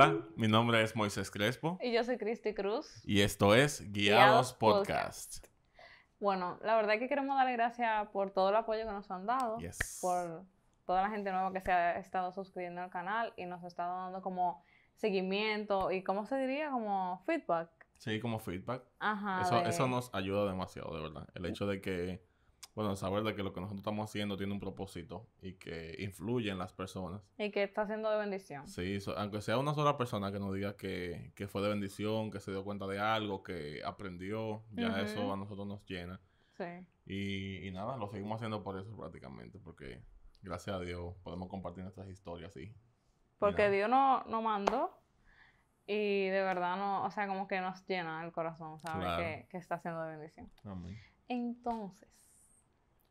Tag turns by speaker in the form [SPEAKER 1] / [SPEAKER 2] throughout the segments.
[SPEAKER 1] Hola, mi nombre es Moisés Crespo.
[SPEAKER 2] Y yo soy Cristi Cruz.
[SPEAKER 1] Y esto es Guiados, Podcast.
[SPEAKER 2] Bueno, la verdad es que queremos darle gracias por todo el apoyo que nos han dado. Por toda la gente nueva que se ha estado suscribiendo al canal y nos ha estado dando como seguimiento y, ¿cómo se diría? Como feedback.
[SPEAKER 1] Sí, como feedback. Ajá. Eso, eso nos ayuda demasiado, de verdad. El hecho de que bueno, saber de que lo que nosotros estamos haciendo tiene un propósito y que influye en las personas.
[SPEAKER 2] Y que está siendo de bendición.
[SPEAKER 1] Sí, aunque sea una sola persona que nos diga que, fue de bendición, que se dio cuenta de algo, que aprendió, ya eso a nosotros nos llena. Sí. Y, nada, lo seguimos haciendo por eso prácticamente, porque gracias a Dios podemos compartir nuestras historias, sí.
[SPEAKER 2] Porque Dios nos no mandó y de verdad no, o sea, como que nos llena el corazón, ¿sabes? Que, que está siendo de bendición. Amén. Entonces,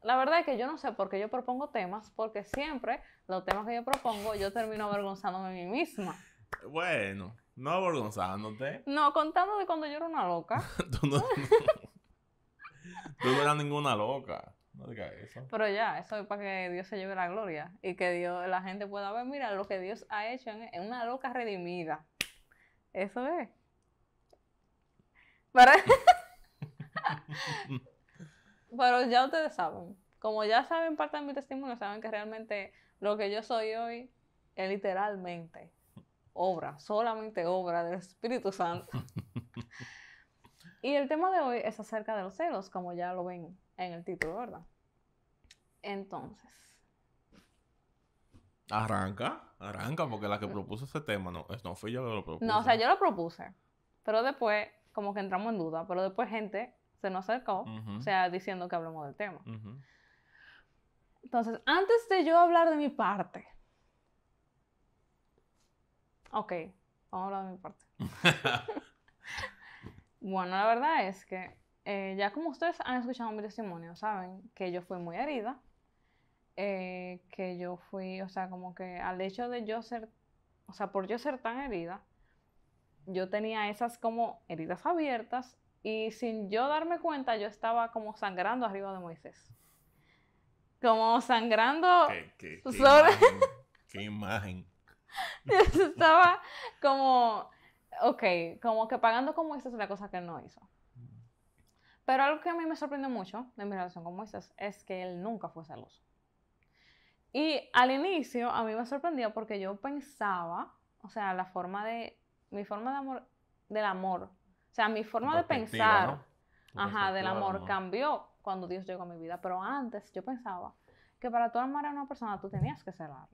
[SPEAKER 2] la verdad es que yo no sé por qué yo propongo temas, porque siempre los temas que yo propongo yo termino avergonzándome a mí misma.
[SPEAKER 1] Bueno, no avergonzándote.
[SPEAKER 2] No, contando de cuando yo era una loca.
[SPEAKER 1] tú, no, tú no eras ninguna loca. No digas eso.
[SPEAKER 2] Pero ya, eso es para que Dios se lleve la gloria y que Dios, la gente pueda ver, mira, lo que Dios ha hecho en, una loca redimida. Eso es. Para... Pero ya ustedes saben, como ya saben parte de mi testimonio, saben que realmente lo que yo soy hoy es literalmente obra, solamente obra del Espíritu Santo. y el tema de hoy es acerca de los celos, como ya lo ven en el título, ¿verdad? Entonces.
[SPEAKER 1] Arranca, arranca, porque la que propuso ese tema no, no fui yo que lo propuse.
[SPEAKER 2] No, o sea, yo lo propuse, pero después como que entramos en duda, pero después gente se nos acercó, o sea, diciendo que hablemos del tema. Entonces, antes de yo hablar de mi parte, ok, vamos a hablar de mi parte. bueno, la verdad es que eh, ya como ustedes han escuchado mi testimonio, saben que yo fui muy herida, eh, que yo fui, o sea, como que al hecho de yo ser, o sea, por yo ser tan herida, yo tenía esas como heridas abiertas y sin yo darme cuenta, yo estaba como sangrando arriba de Moisés. Como sangrando.
[SPEAKER 1] ¿Qué, imagen? ¿Qué imagen?
[SPEAKER 2] estaba como. Ok, como que pagando con Moisés la cosa que él no hizo. Pero algo que a mí me sorprendió mucho de mi relación con Moisés es que él nunca fue celoso. Y al inicio a mí me sorprendió porque yo pensaba, o sea, la forma de, mi forma de amor, del amor sea, mi forma de pensar ajá, del amor cambió cuando Dios llegó a mi vida. Pero antes yo pensaba que para tú amar a una persona tú tenías que celarla.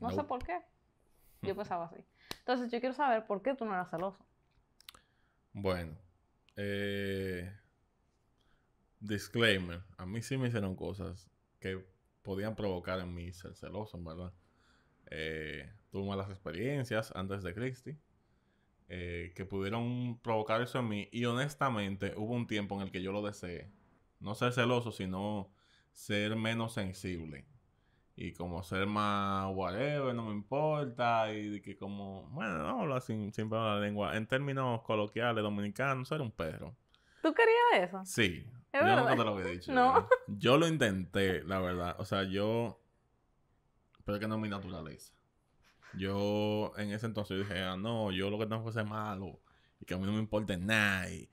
[SPEAKER 2] No sé por qué. Yo pensaba así. Entonces yo quiero saber por qué tú no eras celoso.
[SPEAKER 1] Bueno. Eh, disclaimer. A mí sí me hicieron cosas que podían provocar en mí ser celoso, ¿verdad? Eh, tuve malas experiencias antes de Christy. Eh, que pudieron provocar eso en mí. Y honestamente, hubo un tiempo en el que yo lo deseé. No ser celoso, sino ser menos sensible. Y como ser más whatever, no me importa. Y que como, bueno, no hablar sin, sin la lengua. En términos coloquiales dominicanos, ser un perro.
[SPEAKER 2] ¿Tú querías eso?
[SPEAKER 1] Sí. yo nunca te lo había dicho. No. Yo lo intenté, la verdad. O sea, yo... Pero es que no es mi naturaleza. Yo en ese entonces dije, ah, no, yo lo que tengo que ser malo y que a mí no me importe nada y,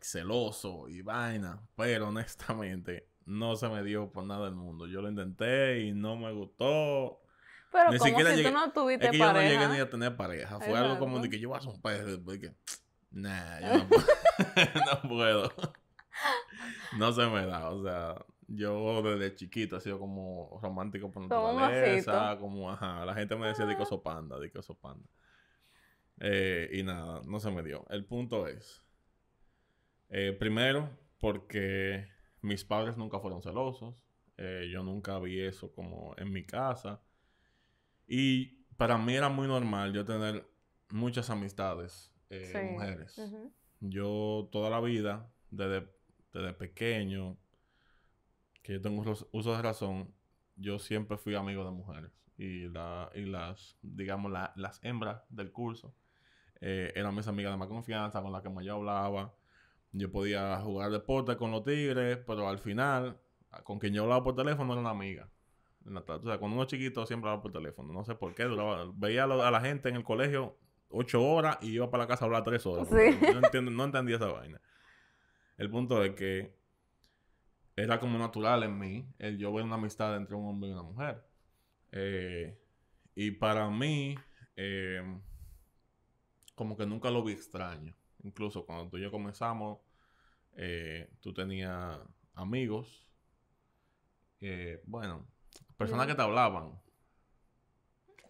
[SPEAKER 1] celoso y vaina. Pero honestamente, no se me dio por nada del mundo. Yo lo intenté y no me gustó.
[SPEAKER 2] Pero ni como si tú no tuviste es que Yo no
[SPEAKER 1] llegué ni a tener pareja. Fue algo como de que yo voy a un pez después que, nah, yo no puedo. no puedo. no se me da, o sea, yo desde chiquito he sido como romántico por naturaleza, como, ajá, la gente me decía ah. panda, dico panda. Eh, y nada, no se me dio. El punto es, eh, primero, porque mis padres nunca fueron celosos, eh, yo nunca vi eso como en mi casa. Y para mí era muy normal yo tener muchas amistades mujeres. Yo toda la vida, desde, desde pequeño, que yo tengo uso de razón, yo siempre fui amigo de mujeres. Y, la, y las, digamos, las hembras del curso eh, eran mis amigas de más confianza, con las que más yo hablaba. Yo podía jugar deporte con los tigres, pero al final, con quien yo hablaba por teléfono era una amiga. la. O sea, cuando uno chiquito siempre hablaba por teléfono. No sé por qué. Duraba, veía a, la gente en el colegio ocho horas y iba para la casa a hablar tres horas. No, entiendo, no entendía esa vaina. El punto es que era como natural en mí el yo ver una amistad entre un hombre y una mujer. Eh, y para mí, eh, como que nunca lo vi extraño. Incluso cuando tú y yo comenzamos, eh, tú tenías amigos, bueno, personas que te hablaban.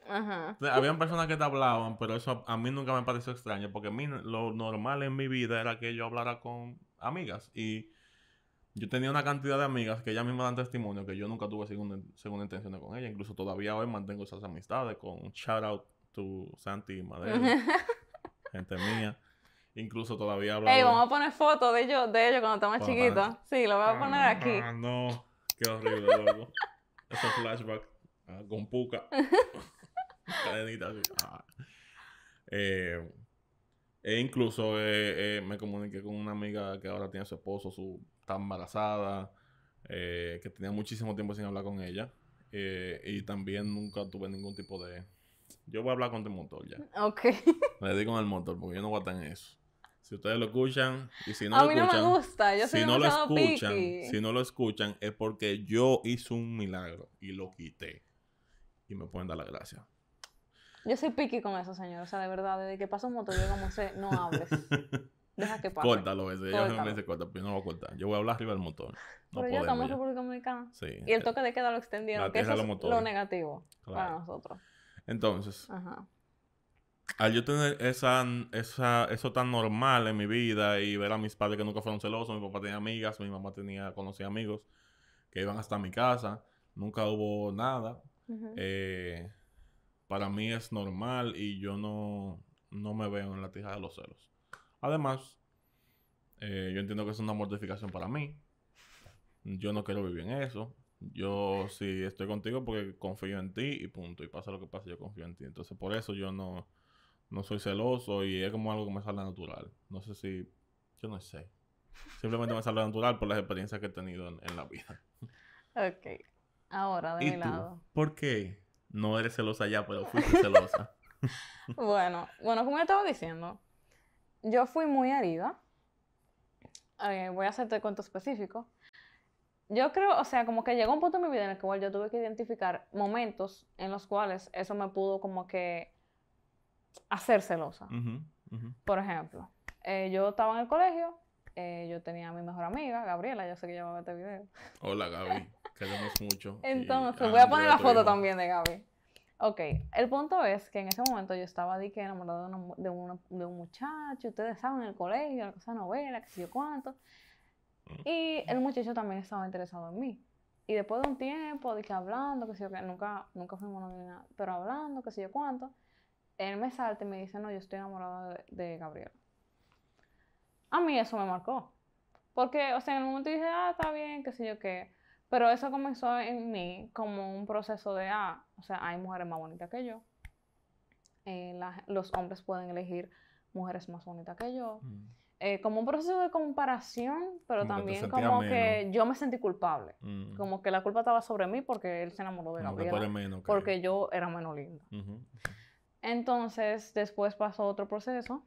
[SPEAKER 1] Ajá. Habían personas que te hablaban, pero eso a mí nunca me pareció extraño, porque a mí lo normal en mi vida era que yo hablara con amigas y yo tenía una cantidad de amigas que ellas mismas dan testimonio que yo nunca tuve segunda, segunda intención con ella. Incluso todavía hoy mantengo esas amistades con shout out to Santi y Madera, gente mía. Incluso todavía
[SPEAKER 2] hablamos. Ey, vamos a poner fotos de ellos, de ellos cuando estaban chiquitos. Sí, lo voy a poner aquí.
[SPEAKER 1] Ah, no, qué horrible, loco. Esos flashbacks ah, con puca. Cadenita así. Ah. Eh, e incluso eh, eh, me comuniqué con una amiga que ahora tiene su esposo, su está embarazada, eh, que tenía muchísimo tiempo sin hablar con ella. y también nunca tuve ningún tipo de... Yo voy a hablar con el motor ya.
[SPEAKER 2] Ok.
[SPEAKER 1] Me dedico al motor porque yo no voy a estar en eso. Si ustedes lo escuchan y si no
[SPEAKER 2] a
[SPEAKER 1] lo
[SPEAKER 2] escuchan... Mí no me gusta, yo soy
[SPEAKER 1] si no lo escuchan, Si no lo escuchan es porque yo hice un milagro y lo quité. Y me pueden dar la gracia.
[SPEAKER 2] Yo soy piqui con eso, señor. O sea, de verdad, desde que pasa un motor, yo como sé, no hables. Deja que pase.
[SPEAKER 1] Córtalo ese. No me dice corta, pero yo no lo voy a cortar. Yo voy a hablar arriba del motor.
[SPEAKER 2] No pero ya estamos en República Dominicana. Sí. Y el toque de queda lo extendieron, que eso es lo negativo para nosotros.
[SPEAKER 1] Entonces, Ajá. al yo tener esa, esa, eso tan normal en mi vida y ver a mis padres que nunca fueron celosos, mi papá tenía amigas, mi mamá tenía, conocía amigos que iban hasta mi casa, nunca hubo nada. eh, para mí es normal y yo no, no me veo en la tija de los celos. Además, eh, yo entiendo que es una mortificación para mí. Yo no quiero vivir en eso. Yo sí estoy contigo porque confío en ti y punto. Y pasa lo que pase, yo confío en ti. Entonces, por eso yo no, no soy celoso y es como algo que me sale natural. No sé si. Yo no sé. Simplemente me sale natural por las experiencias que he tenido en, la vida.
[SPEAKER 2] Ok. Ahora, de mi lado.
[SPEAKER 1] ¿Por qué? No eres celosa ya, pero fuiste celosa.
[SPEAKER 2] bueno, bueno, como yo estaba diciendo, yo fui muy herida. Eh, voy a hacerte cuento específico. Yo creo, o sea, como que llegó un punto en mi vida en el cual yo tuve que identificar momentos en los cuales eso me pudo como que hacer celosa. Por ejemplo, eh, yo estaba en el colegio, eh, yo tenía a mi mejor amiga, Gabriela, yo sé que ella va a ver este video.
[SPEAKER 1] Hola Gaby, queremos mucho.
[SPEAKER 2] Entonces, voy a poner la foto también de Gaby. Ok, el punto es que en ese momento yo estaba de que enamorado de, de, un muchacho, ustedes saben, en el colegio, la cosa novela, qué sé yo cuánto. Y el muchacho también estaba interesado en mí. Y después de un tiempo, de que hablando, qué sé yo, que nunca, nunca fuimos nada, pero hablando, qué sé yo cuánto, él me salta y me dice, no, yo estoy enamorado de, de Gabriel. A mí eso me marcó. Porque, o sea, en el momento dije, ah, está bien, qué sé yo qué. Pero eso comenzó en mí como un proceso de, ah, o sea, hay mujeres más bonitas que yo. Eh, los hombres pueden elegir mujeres más bonitas que yo. Mm. Eh, como un proceso de comparación, pero también como que yo me sentí culpable. Mm. Como que la culpa estaba sobre mí porque él se enamoró de Gabriela. porque yo era menos linda. Entonces, después pasó otro proceso.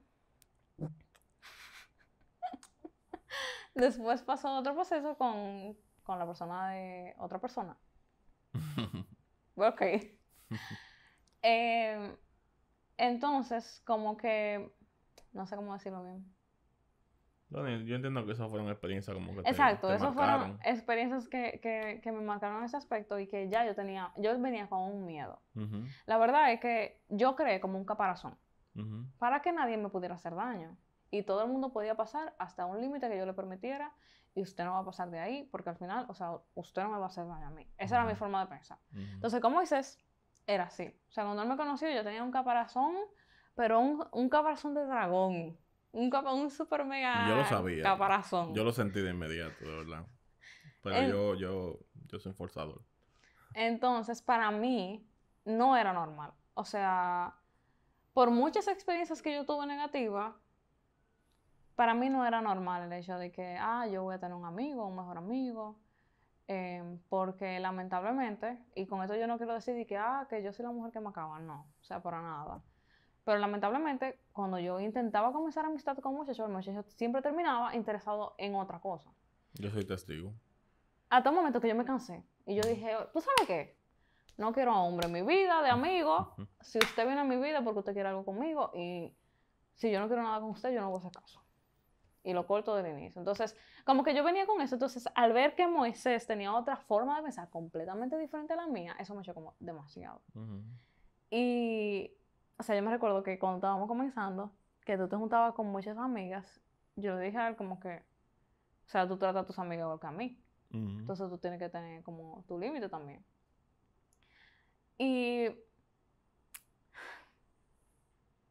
[SPEAKER 2] después pasó otro proceso con con la persona de otra persona. ok. Em, entonces, como que, no sé cómo decirlo bien.
[SPEAKER 1] yo entiendo que esas fueron experiencias como que
[SPEAKER 2] Exacto, esas fueron experiencias que, que, que, me marcaron en ese aspecto y que ya yo tenía, yo venía con un miedo. La verdad es que yo creé como un caparazón para que nadie me pudiera hacer daño. Y todo el mundo podía pasar hasta un límite que yo le permitiera y usted no va a pasar de ahí porque al final, o sea, usted no me va a hacer daño a mí. Esa era mi forma de pensar. Entonces, como dices, era así. O sea, cuando él me conoció, yo tenía un caparazón, pero un, un caparazón de dragón. Un, un super mega yo lo sabía. caparazón.
[SPEAKER 1] Yo lo sentí de inmediato, de verdad. Pero yo, yo, yo soy forzador.
[SPEAKER 2] Entonces, para mí, no era normal. O sea, por muchas experiencias que yo tuve negativas, para mí no era normal el hecho de que, ah, yo voy a tener un amigo, un mejor amigo. Em, porque lamentablemente, y con esto yo no quiero decir que, ah, que yo soy la mujer que me acaba, no, o sea, para nada. Pero lamentablemente, cuando yo intentaba comenzar amistad con muchachos, el muchacho siempre terminaba interesado en otra cosa.
[SPEAKER 1] Yo soy testigo.
[SPEAKER 2] Hasta un momento que yo me cansé. Y yo dije, ¿tú sabes qué? No quiero a hombre en mi vida, de amigo. Si usted viene a mi vida porque usted quiere algo conmigo y si yo no quiero nada con usted, yo no voy a hacer caso. Y lo corto del inicio. Entonces, como que yo venía con eso. Entonces, al ver que Moisés tenía otra forma de pensar completamente diferente a la mía, eso me como demasiado. Y o sea, yo me recuerdo que cuando estábamos comenzando, que tú te juntabas con muchas amigas, yo le dije a él como que, o sea, tú tratas a tus amigas igual que a mí. Entonces tú tienes que tener como tu límite también. Y...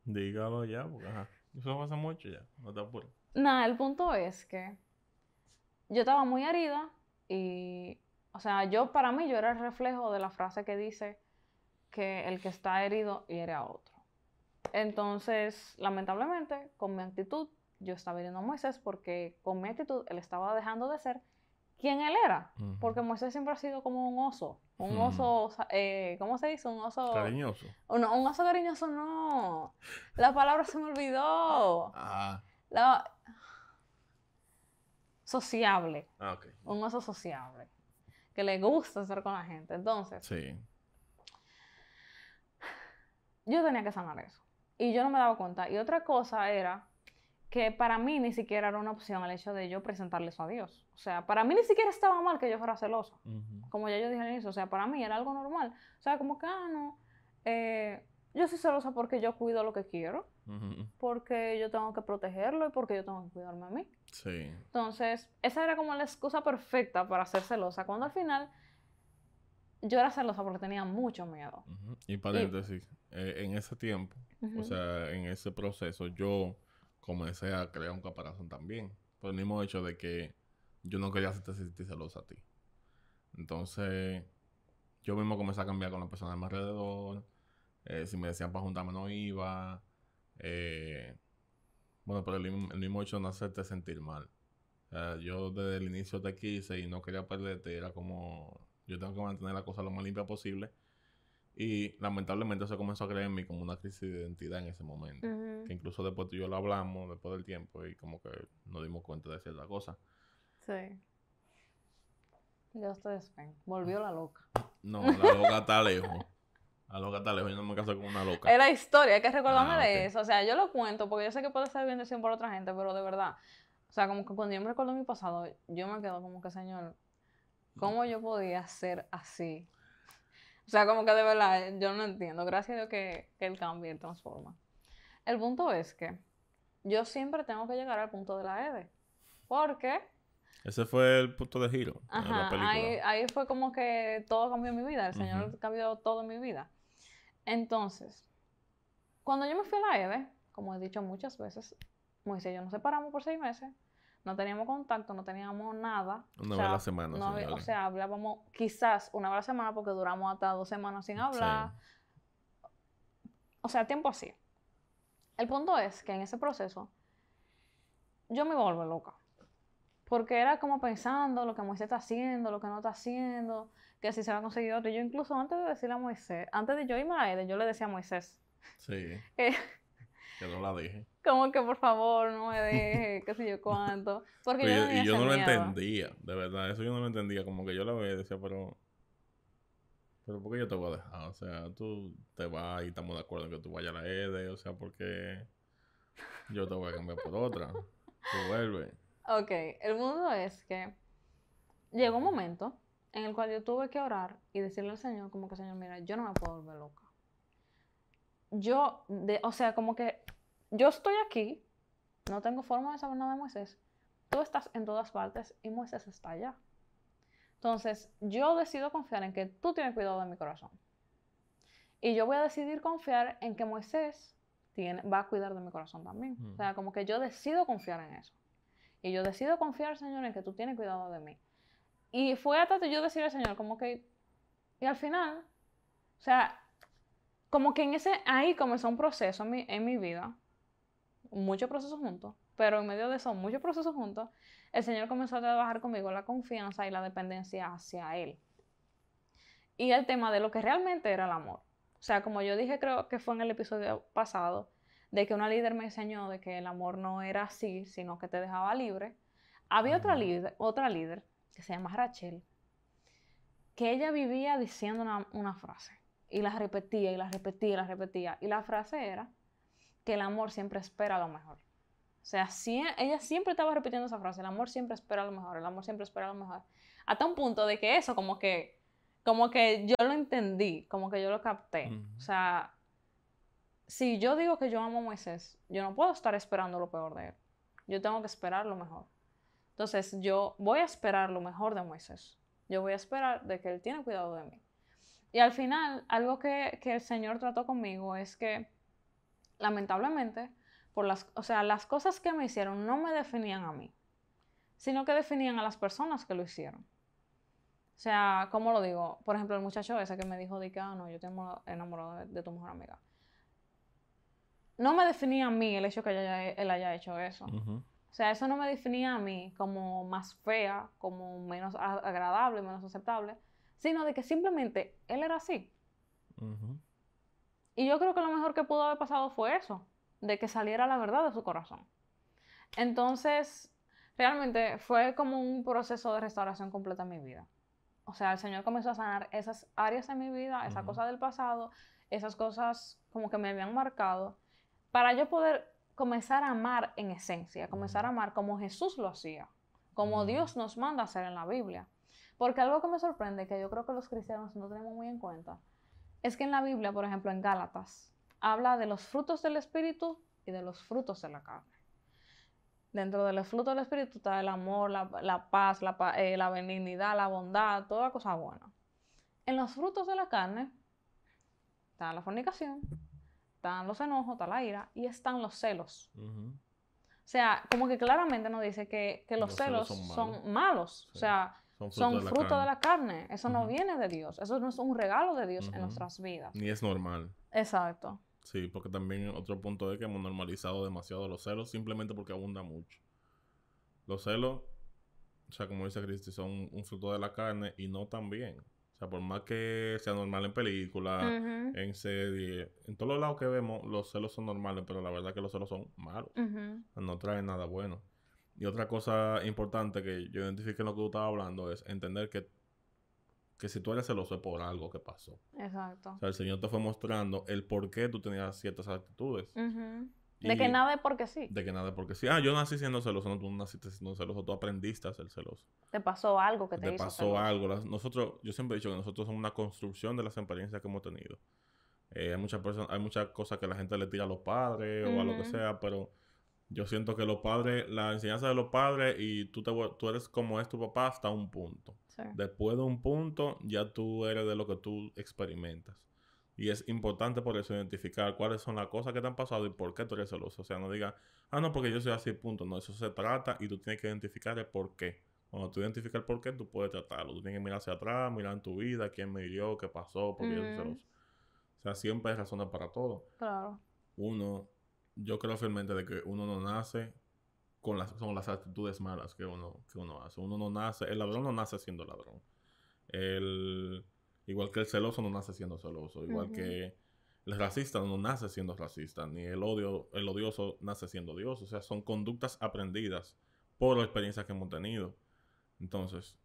[SPEAKER 1] Dígalo ya, porque ajá. Eso pasa mucho ya, no te apures.
[SPEAKER 2] Nada, el punto es que yo estaba muy herida y, o sea, yo para mí yo era el reflejo de la frase que dice que el que está herido hiere a otro. Entonces, lamentablemente, con mi actitud, yo estaba hiriendo a Moisés porque con mi actitud él estaba dejando de ser quien él era. Porque Moisés siempre ha sido como un oso. Un oso, eh, ¿cómo se dice? Un oso...
[SPEAKER 1] Cariñoso.
[SPEAKER 2] un oso cariñoso no. La palabra se me olvidó. Ah. La... Sociable.
[SPEAKER 1] Ah, okay.
[SPEAKER 2] Un oso sociable. Que le gusta estar con la gente. Entonces...
[SPEAKER 1] Sí.
[SPEAKER 2] Yo tenía que sanar eso. Y yo no me daba cuenta. Y otra cosa era que para mí ni siquiera era una opción el hecho de yo presentarle eso a Dios. O sea, para mí ni siquiera estaba mal que yo fuera celoso. Como ya yo dije al inicio, o sea, para mí era algo normal. O sea, como que, ah, no, eh, yo soy celosa porque yo cuido lo que quiero, porque yo tengo que protegerlo y porque yo tengo que cuidarme a mí.
[SPEAKER 1] Sí.
[SPEAKER 2] Entonces, esa era como la excusa perfecta para ser celosa, cuando al final yo era celosa porque tenía mucho miedo.
[SPEAKER 1] Y paréntesis, eh, en ese tiempo, o sea, en ese proceso, yo comencé a crear un caparazón también. Por el mismo hecho de que yo no quería hacerte sentir celosa a ti. Entonces, yo mismo comencé a cambiar con las personas a mi alrededor. Eh, si me decían para juntarme, no iba. Eh, bueno, pero el, mismo hecho de no hacerte sentir mal. yo desde el inicio te quise y no quería perderte. Era como, yo tengo que mantener la cosa lo más limpia posible. Y lamentablemente se comenzó a creer en mí como una crisis de identidad en ese momento. Que incluso después tú y yo lo hablamos, después del tiempo, y como que nos dimos cuenta de cierta cosa.
[SPEAKER 2] Sí. Ya ustedes ven. Volvió la loca.
[SPEAKER 1] No, la loca está lejos. La loca está lejos. Yo no me caso con una loca.
[SPEAKER 2] Es la historia. Hay que recordarme ah, de eso. O sea, yo lo cuento porque yo sé que puede ser bien decisión por otra gente, pero de verdad. O sea, como que cuando yo me recuerdo mi pasado, yo me quedo como que, señor, ¿cómo yo podía ser así? O sea, como que de verdad, yo no entiendo. Gracias a Dios que, que él cambia y transforma. El punto es que yo siempre tengo que llegar al punto de la EDE. Porque...
[SPEAKER 1] Ese fue el punto de giro
[SPEAKER 2] en la película. Ahí, ahí fue como que todo cambió en mi vida. El Señor cambió todo en mi vida. Entonces, cuando yo me fui a la EDE, como he dicho muchas veces, Moisés y yo nos separamos por seis meses no teníamos contacto, no teníamos nada.
[SPEAKER 1] Una vez a la semana.
[SPEAKER 2] o sea, hablábamos quizás una vez a la semana porque duramos hasta dos semanas sin hablar. O sea, tiempo así. El punto es que en ese proceso yo me vuelvo loca. Porque era como pensando lo que Moisés está haciendo, lo que no está haciendo, que si se va a conseguir otro. Yo incluso antes de decirle a Moisés, antes de yo irme a él, yo le decía a Moisés.
[SPEAKER 1] Sí. Que no la deje.
[SPEAKER 2] Como que por favor no me deje, qué sé yo cuánto. Porque yo,
[SPEAKER 1] y yo no lo entendía, de verdad, eso yo no lo entendía. Como que yo la veía y decía, pero. Pero ¿por qué yo te voy a dejar? O sea, tú te vas y estamos de acuerdo en que tú vayas a la EDE, o sea, porque yo te voy a cambiar por otra. Tú vuelves.
[SPEAKER 2] Ok, el mundo es que llegó un momento en el cual yo tuve que orar y decirle al Señor, como que Señor, mira, yo no me puedo volver loca yo, de, o sea, como que yo estoy aquí, no tengo forma de saber nada de Moisés. Tú estás en todas partes y Moisés está allá. Entonces, yo decido confiar en que tú tienes cuidado de mi corazón. Y yo voy a decidir confiar en que Moisés tiene, va a cuidar de mi corazón también. O sea, como que yo decido confiar en eso. Y yo decido confiar, Señor, en que tú tienes cuidado de mí. Y fue hasta yo decirle al Señor, como que, y al final, o sea, como que en ese, ahí comenzó un proceso en mi, en mi vida, muchos procesos juntos, pero en medio de eso, muchos procesos juntos, el Señor comenzó a trabajar conmigo la confianza y la dependencia hacia Él. Y el tema de lo que realmente era el amor. O sea, como yo dije, creo que fue en el episodio pasado, de que una líder me enseñó de que el amor no era así, sino que te dejaba libre. Había otra líder, otra líder que se llama Rachel, que ella vivía diciendo una, una frase y la repetía y la repetía y la repetía. Y la frase era que el amor siempre espera lo mejor. O sea, ella siempre estaba repitiendo esa frase, el amor siempre espera lo mejor, el amor siempre espera lo mejor. Hasta un punto de que eso como que, como que yo lo entendí, como que yo lo capté. O sea, si yo digo que yo amo a Moisés, yo no puedo estar esperando lo peor de él. Yo tengo que esperar lo mejor. Entonces, yo voy a esperar lo mejor de Moisés. Yo voy a esperar de que él tiene cuidado de mí. Y al final, algo que, que el Señor trató conmigo es que, lamentablemente, por las, o sea, las cosas que me hicieron no me definían a mí, sino que definían a las personas que lo hicieron. O sea, ¿cómo lo digo? Por ejemplo, el muchacho ese que me dijo de que, ah, no, yo estoy enamorado de, tu mejor amiga. No me definía a mí el hecho que él haya hecho eso. O sea, eso no me definía a mí como más fea, como menos agradable, menos aceptable, sino de que simplemente él era así. Y yo creo que lo mejor que pudo haber pasado fue eso de que saliera la verdad de su corazón. Entonces, realmente fue como un proceso de restauración completa en mi vida. O sea, el Señor comenzó a sanar esas áreas en mi vida, esa cosa del pasado, esas cosas como que me habían marcado, para yo poder comenzar a amar en esencia, comenzar a amar como Jesús lo hacía, como Dios nos manda a hacer en la Biblia. Porque algo que me sorprende, que yo creo que los cristianos no tenemos muy en cuenta, es que en la Biblia, por ejemplo, en Gálatas, habla de los frutos del Espíritu y de los frutos de la carne. Dentro de los frutos del Espíritu está el amor, la, paz, la, eh, la, benignidad, la bondad, toda cosa buena. En los frutos de la carne está la fornicación, están los enojos, está la ira y están los celos. O sea, como que claramente nos dice que, los, celos, son malos. O sea, son fruto, de, la carne. Eso no viene de Dios. Eso no es un regalo de Dios en nuestras vidas.
[SPEAKER 1] Ni es normal.
[SPEAKER 2] Exacto.
[SPEAKER 1] Sí, porque también otro punto es que hemos normalizado demasiado los celos simplemente porque abunda mucho. Los celos, o sea, como dice Cristi, son un fruto de la carne y no tan bien. Sea, por más que sea normal en películas, en serie, en todos los lados que vemos, los celos son normales, pero la verdad es que los celos son malos. No traen nada bueno. Y otra cosa importante que yo identifique en lo que tú estabas hablando es entender que que si tú eres celoso es por algo que pasó.
[SPEAKER 2] Exacto.
[SPEAKER 1] O sea, el Señor te fue mostrando el por qué tú tenías ciertas actitudes.
[SPEAKER 2] De que nada es porque sí.
[SPEAKER 1] De que nada es porque sí. Ah, yo nací siendo celoso, no, tú naciste siendo celoso, tú aprendiste a ser celoso.
[SPEAKER 2] Te pasó algo que te,
[SPEAKER 1] te pasó algo. nosotros, yo siempre he dicho que nosotros somos una construcción de las experiencias que hemos tenido. Eh, hay muchas personas, hay muchas cosas que la gente le tira a los padres o a lo que sea, pero yo siento que los padres, la enseñanza de los padres y tú, te, tú eres como es tu papá hasta un punto. Después de un punto, ya tú eres de lo que tú experimentas. Y es importante por eso identificar cuáles son las cosas que te han pasado y por qué tú eres celoso. O sea, no digas, ah, no, porque yo soy así, punto. No, eso se trata y tú tienes que identificar el por qué. Cuando tú identificas el por qué, tú puedes tratarlo. Tú tienes que mirar hacia atrás, mirar en tu vida, quién me hirió, qué pasó, por qué yo soy celoso. O sea, siempre hay razones para todo.
[SPEAKER 2] Claro.
[SPEAKER 1] Uno yo creo firmemente de que uno no nace con las, con las actitudes malas que uno, que uno hace. Uno no nace, el ladrón no nace siendo ladrón. El, igual que el celoso no nace siendo celoso. Igual que el racista no nace siendo racista. Ni el odio, el odioso nace siendo odioso. O sea, son conductas aprendidas por la experiencia que hemos tenido. Entonces,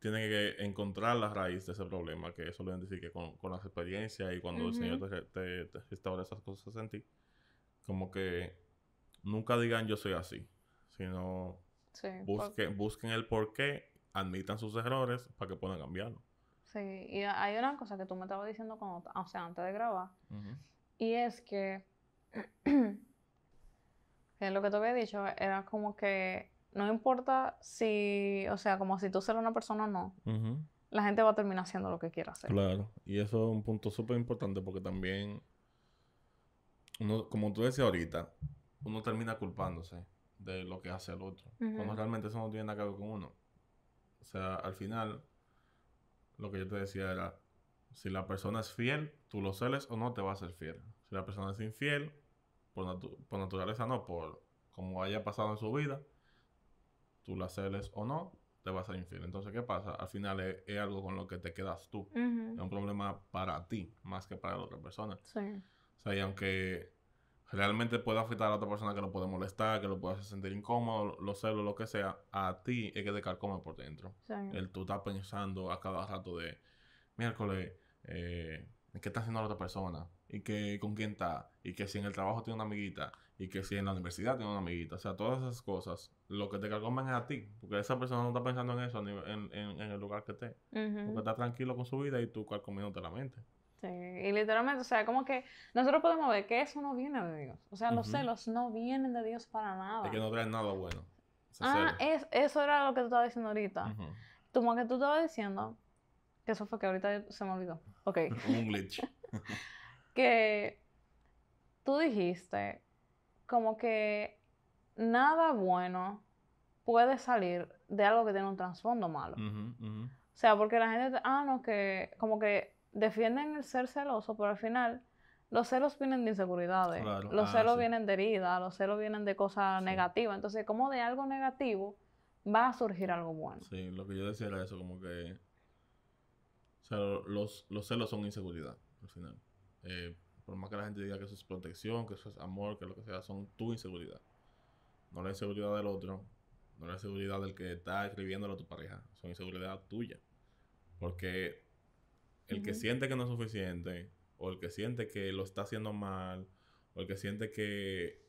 [SPEAKER 1] tiene que encontrar la raíz de ese problema, que eso lo identifique con, con las experiencias y cuando el Señor te, te, te restaura esas cosas en ti como que nunca digan yo soy así, sino busquen, busquen el por qué, admitan sus errores para que puedan cambiarlo.
[SPEAKER 2] Sí, y hay una cosa que tú me estabas diciendo cuando, o sea, antes de grabar, y es que, que lo que te había dicho era como que no importa si, o sea, como si tú eres una persona o no, la gente va a terminar haciendo lo que quiera hacer.
[SPEAKER 1] Claro, y eso es un punto súper importante porque también uno, como tú decías ahorita, uno termina culpándose de lo que hace el otro. Cuando realmente eso no tiene nada que ver con uno. O sea, al final, lo que yo te decía era, si la persona es fiel, tú lo celes o no, te va a ser fiel. Si la persona es infiel, por, naturaleza no, por, como haya pasado en su vida, tú la celes o no, te va a ser infiel. Entonces, ¿qué pasa? Al final es, algo con lo que te quedas tú. Es un problema para ti, más que para la otra persona. Sí. O sea, y aunque realmente puede afectar a la otra persona que lo puede molestar, que lo puede hacer sentir incómodo, los celos, lo que sea, a ti es que te calcome por dentro. Sí. El tú estás pensando a cada rato de, miércoles, eh, ¿qué está haciendo la otra persona? Y que con quién está, y que si en el trabajo tiene una amiguita, y que si en la universidad tiene una amiguita. O sea, todas esas cosas, lo que te calcoman es a ti. Porque esa persona no está pensando en eso en, en, el lugar que esté. Porque está tranquilo con su vida y tú calcomiéndote la mente.
[SPEAKER 2] Sí, y literalmente, o sea, como que nosotros podemos ver que eso no viene de Dios. O sea, los celos no vienen de Dios para nada.
[SPEAKER 1] Es que no traen nada bueno.
[SPEAKER 2] Ah, es, eso era lo que tú estabas diciendo ahorita. Como que tú estabas diciendo, que eso fue que ahorita se me olvidó. Ok. Un glitch. que tú dijiste como que nada bueno puede salir de algo que tiene un trasfondo malo. O sea, porque la gente, ah, no, que como que defienden el ser celoso, pero al final los celos vienen de inseguridades, los ah, celos vienen de heridas, los celos vienen de cosas negativas. Entonces, como de algo negativo va a surgir algo bueno.
[SPEAKER 1] Sí, lo que yo decía era eso, como que... O sea, los, los celos son inseguridad, al final. Eh, por más que la gente diga que eso es protección, que eso es amor, que lo que sea, son tu inseguridad. No la inseguridad del otro, no la inseguridad del que está escribiéndolo a tu pareja, son inseguridad tuya. Porque el que siente que no es suficiente, o el que siente que lo está haciendo mal, o el que siente que,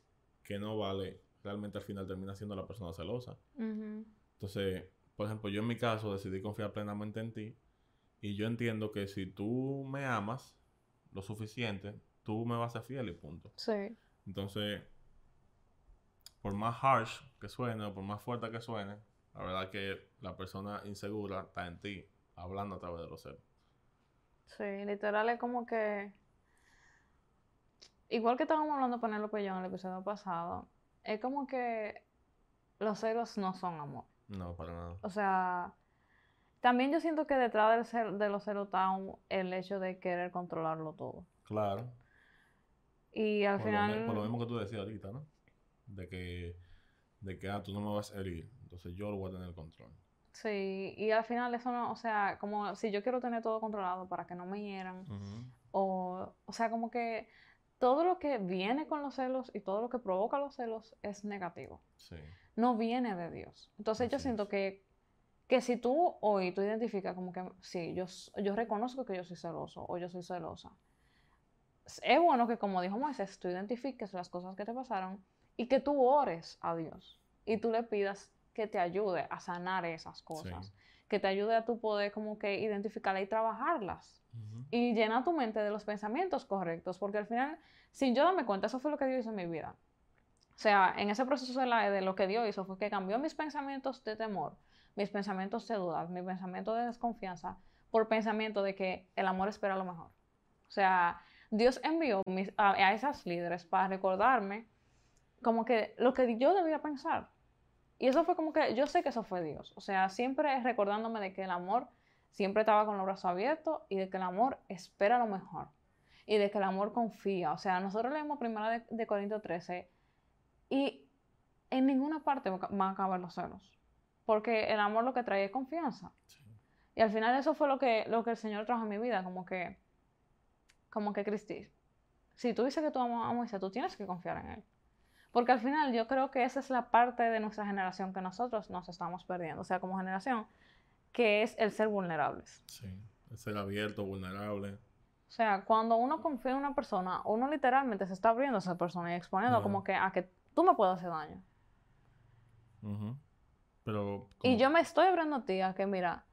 [SPEAKER 1] no vale, realmente al final termina siendo la persona celosa. Entonces, por ejemplo, yo en mi caso decidí confiar plenamente en ti, y yo entiendo que si tú me amas, lo suficiente, tú me vas a ser fiel y punto. Sí. Entonces, por más harsh que suene o por más fuerte que suene, la verdad que la persona insegura está en ti, hablando a través de los celos.
[SPEAKER 2] Sí, literal es como que. Igual que estábamos hablando con el yo en el episodio pasado, es como que los celos no son amor.
[SPEAKER 1] No, para nada.
[SPEAKER 2] O sea, también yo siento que detrás del de los celos está el hecho de querer controlarlo todo. Claro. Y al final...
[SPEAKER 1] por lo mismo que tú decías ahorita, ¿no? De que, de que, ah, tú no me vas a herir, entonces yo lo voy a tener control.
[SPEAKER 2] Sí, y al final eso no, o sea, como si yo quiero tener todo controlado para que no me hieran, o, o sea, como que todo lo que viene con los celos y todo lo que provoca los celos es negativo. Sí. No viene de Dios. Entonces yo siento que que si tú hoy tú identificas como que sí, yo, yo reconozco que yo soy celoso o yo soy celosa, es bueno que como dijo Moisés, tú identifiques las cosas que te pasaron y que tú ores a Dios y tú le pidas que te ayude a sanar esas cosas, que te ayude a tu poder como que identificarlas y trabajarlas y llena tu mente de los pensamientos correctos, porque al final, sin yo darme cuenta, eso fue lo que Dios hizo en mi vida. O sea, en ese proceso de, la, de lo que Dios hizo fue que cambió mis pensamientos de temor mis pensamientos de dudas, mi pensamiento de desconfianza, por pensamiento de que el amor espera lo mejor. O sea, Dios envió a, esas líderes para recordarme como que lo que yo debía pensar. Y eso fue como que yo sé que eso fue Dios. O sea, siempre recordándome de que el amor siempre estaba con los brazos abiertos y de que el amor espera lo mejor. Y de que el amor confía. O sea, nosotros leemos primero de, de Corintios 13 y en ninguna parte van a acabar los celos. Porque el amor lo que trae es confianza. Y al final eso fue lo que, lo que el Señor trajo en mi vida, como que, como que Cristi, si tú dices que tú amas a Moisés, tú tienes que confiar en él. Porque al final yo creo que esa es la parte de nuestra generación que nosotros nos estamos perdiendo, o sea, como generación, que es el ser vulnerables.
[SPEAKER 1] Sí, el ser abierto, vulnerable.
[SPEAKER 2] O sea, cuando uno confía en una persona, uno literalmente se está abriendo a esa persona y exponiendo como que a que tú me puedes hacer daño. Y yo me estoy abriendo a ti a que, mira,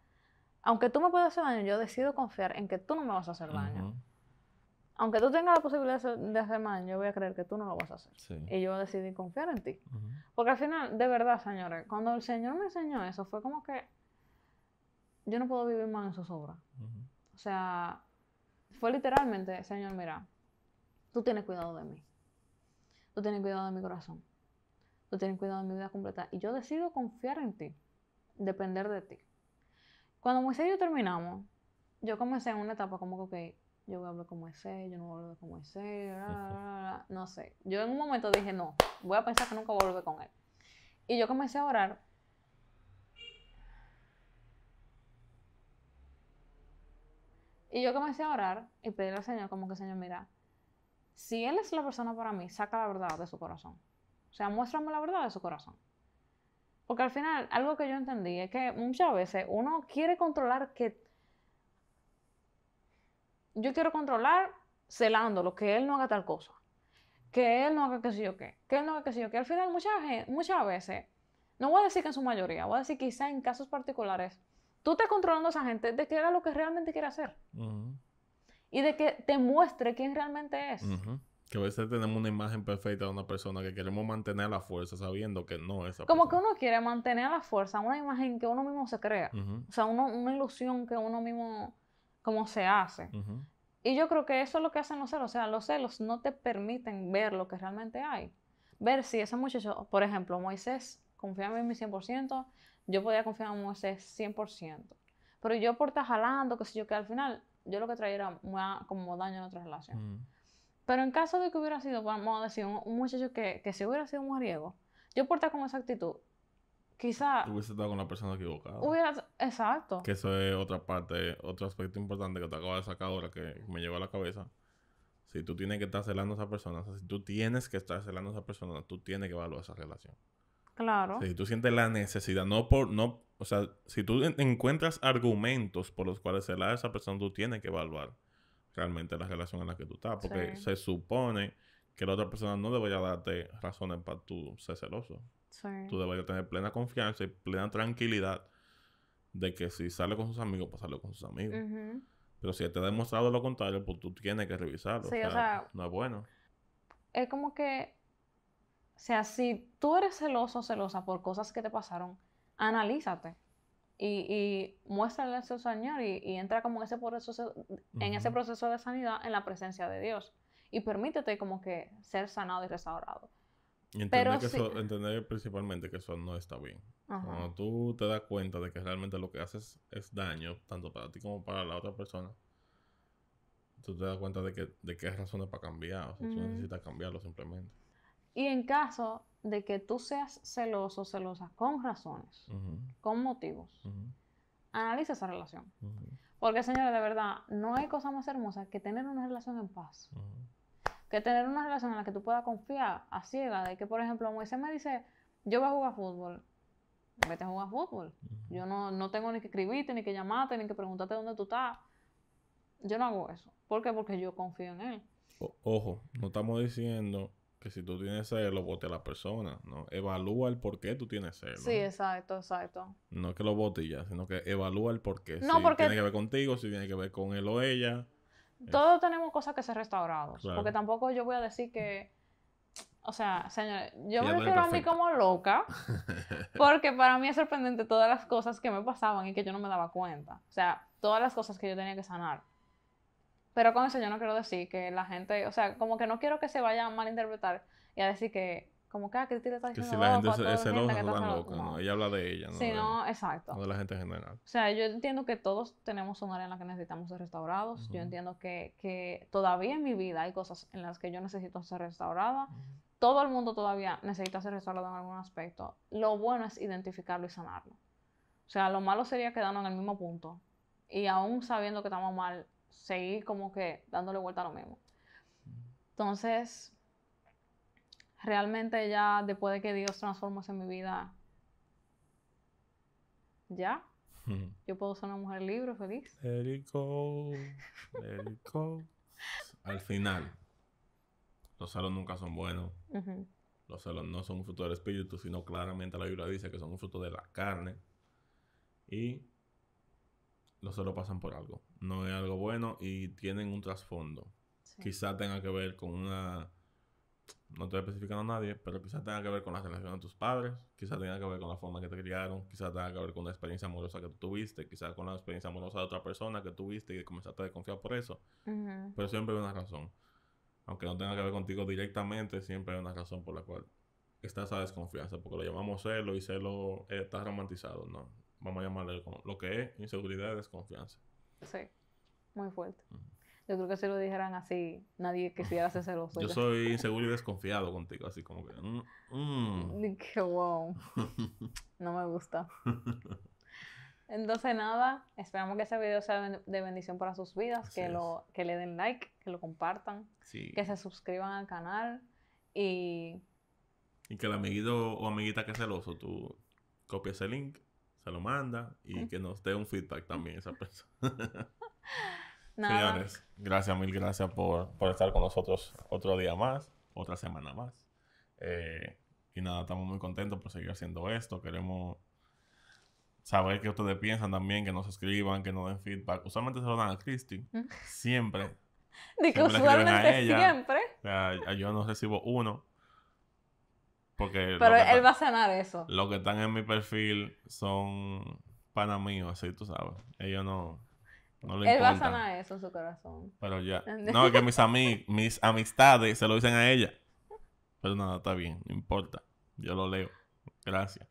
[SPEAKER 2] aunque tú me puedas hacer daño, yo decido confiar en que tú no me vas a hacer daño. Aunque tú tengas la posibilidad de, hacer daño, yo voy a creer que tú no lo vas a hacer. Y yo decidí confiar en ti. Porque al final, de verdad, señores, cuando el Señor me enseñó eso, fue como que yo no puedo vivir más en sus obras. O sea, fue literalmente, Señor, mira, tú tienes cuidado de mí. Tú tienes cuidado de mi corazón tú tienes cuidado de mi vida completa. Y yo decido confiar en ti, depender de ti. Cuando Moisés y yo terminamos, yo comencé en una etapa como que, ok, yo voy a hablar con Moisés, yo no voy a volver con Moisés, no sé. Yo en un momento dije, no, voy a pensar que nunca voy a volver con él. Y yo comencé a orar. Y yo comencé a orar y pedirle al Señor como que, Señor, mira, si Él es la persona para mí, saca la verdad de su corazón. O sea, muéstrame la verdad de su corazón. Porque al final, algo que yo entendí es que muchas veces uno quiere controlar que yo quiero controlar celándolo, que él no haga tal cosa, que él no haga qué sé yo qué, que él no haga qué sé yo qué. Al final, muchas, muchas veces, no voy a decir que en su mayoría, voy a decir quizá en casos particulares, tú estás controlando a esa gente de que haga lo que realmente quiere hacer. Y de que te muestre quién realmente es.
[SPEAKER 1] Que a veces tenemos una imagen perfecta de una persona que queremos mantener a la fuerza sabiendo que no es esa
[SPEAKER 2] Como que uno quiere mantener a la fuerza una imagen que uno mismo se crea. O sea, una ilusión que uno mismo como se hace. Y yo creo que eso es lo que hacen los celos. O sea, los celos no te permiten ver lo que realmente hay. Ver si ese muchacho, por ejemplo, Moisés, confiaba en mí 100%, yo podía confiar en Moisés 100%. Pero yo por estar jalando, que sé yo, que al final yo lo que traía era como daño en otra relación. Pero en caso de que hubiera sido, vamos a decir, un, muchacho que, que se hubiera sido mujeriego, yo por estar con esa actitud, quizá...
[SPEAKER 1] Hubiese estado con la persona equivocada.
[SPEAKER 2] Hubiera... Exacto.
[SPEAKER 1] Que eso es otra parte, otro aspecto importante que te acabo de sacar ahora que me lleva a la cabeza. Si tú tienes que estar celando a esa persona, o sea, si tú tienes que estar celando a esa persona, tú tienes que evaluar esa relación.
[SPEAKER 2] Claro.
[SPEAKER 1] Si tú sientes la necesidad, no por, no, o sea, si tú encuentras argumentos por los cuales celar a esa persona, tú tienes que evaluar realmente la relación en la que tú estás. Porque se supone que la otra persona no debería darte razones para tú ser celoso. Tú deberías tener plena confianza y plena tranquilidad de que si sale con sus amigos, pues sale con sus amigos. Pero si te ha demostrado lo contrario, pues tú tienes que revisarlo. Sí, o, sea, no es bueno.
[SPEAKER 2] Es como que, o sea, si tú eres celoso o celosa por cosas que te pasaron, analízate. Y, y muéstrale a Señor y, entra como en ese, proceso, en ese proceso de sanidad en la presencia de Dios. Y permítete como que ser sanado y restaurado.
[SPEAKER 1] Y entender, que eso, entender principalmente que eso no está bien. Cuando tú te das cuenta de que realmente lo que haces es daño, tanto para ti como para la otra persona, tú te das cuenta de que, de que hay razones para cambiar. O sea, tú necesitas cambiarlo simplemente.
[SPEAKER 2] Y en caso de que tú seas celoso celosa con razones, con motivos, analiza esa relación. Porque, señores, de verdad, no hay cosa más hermosa que tener una relación en paz que tener una relación en la que tú puedas confiar a ciega, de que, por ejemplo, Moisés me dice, yo voy a jugar fútbol, vete a jugar fútbol. Yo no, no tengo ni que escribirte, ni que llamarte, ni que preguntarte dónde tú estás. Yo no hago eso. ¿Por qué? Porque yo confío en él.
[SPEAKER 1] ojo, no estamos diciendo que si tú tienes celo, vote a la persona, ¿no? Evalúa el por qué tú tienes celo.
[SPEAKER 2] Sí, exacto, exacto.
[SPEAKER 1] No que lo vote ya, sino que evalúa el por qué. No, si porque... tiene que ver contigo, si tiene que ver con él o ella.
[SPEAKER 2] Todos tenemos cosas que ser restaurados. Porque tampoco yo voy a decir que. O sea, señores, yo me refiero a mí como loca. Porque para mí es sorprendente todas las cosas que me pasaban y que yo no me daba cuenta. O sea, todas las cosas que yo tenía que sanar. Pero con eso yo no quiero decir que la gente. O sea, como que no quiero que se vaya a malinterpretar y a decir que como que, ah, que te está diciendo Que si la gente es celosa,
[SPEAKER 1] está loca, no. Ella habla de ella, ¿no?
[SPEAKER 2] Sí, no, exacto.
[SPEAKER 1] No de la gente en general.
[SPEAKER 2] O sea, yo entiendo que todos tenemos un área en la que necesitamos ser restaurados. Yo entiendo que, que, todavía en mi vida hay cosas en las que yo necesito ser restaurada. Todo el mundo todavía necesita ser restaurado en algún aspecto. Lo bueno es identificarlo y sanarlo. O sea, lo malo sería quedarnos en el mismo punto. Y aún sabiendo que estamos mal, seguir como que dándole vuelta a lo mismo. Entonces, realmente ya después de que Dios transformó en mi vida, ya, yo puedo ser una mujer libre, feliz.
[SPEAKER 1] Erico, Erico. Al final, los celos nunca son buenos. Los celos no son un fruto del espíritu, sino claramente la Biblia dice que son un fruto de la carne. Y los celos pasan por algo. No es algo bueno y tienen un trasfondo. Quizá tenga que ver con una no estoy especificando a nadie, pero quizás tenga que ver con la relación de tus padres, quizás tenga que ver con la forma que te criaron, quizás tenga que ver con la experiencia amorosa que tú tuviste, quizás con la experiencia amorosa de otra persona que tuviste y comenzaste a desconfiar por eso. Pero siempre hay una razón. Aunque no tenga que ver contigo directamente, siempre hay una razón por la cual está esa desconfianza, porque lo llamamos celo y celo está romantizado, ¿no? Vamos a llamarle lo que es inseguridad y desconfianza.
[SPEAKER 2] Sí, muy fuerte. Yo creo que si lo dijeran así, nadie quisiera ser celoso.
[SPEAKER 1] Yo soy inseguro y desconfiado contigo, así como que. Mm, mm.
[SPEAKER 2] Que wow. No me gusta. Entonces, nada, esperamos que este video sea de bendición para sus vidas, que, lo, que le den like, que lo compartan, que se suscriban al canal y...
[SPEAKER 1] Y que el amiguito o amiguita que es celoso, tú copias el link, se lo manda y que nos dé un feedback también esa persona. Señores, gracias, mil gracias por, estar con nosotros otro día más, otra semana más. Eh, y nada, estamos muy contentos por seguir haciendo esto. Queremos saber qué ustedes piensan también, que nos escriban, que nos den feedback. Usualmente se lo dan a Christy. Siempre.
[SPEAKER 2] De que usualmente siempre.
[SPEAKER 1] yo no recibo uno. Porque
[SPEAKER 2] Pero él va a sanar eso.
[SPEAKER 1] Los que están en mi perfil son pana míos, así tú sabes. Ellos no. No le
[SPEAKER 2] él va a sanar eso en su corazón.
[SPEAKER 1] Pero ya. No, es que mis, mis amistades se lo dicen a ella. Pero nada, está bien, no importa. Yo lo leo. Gracias.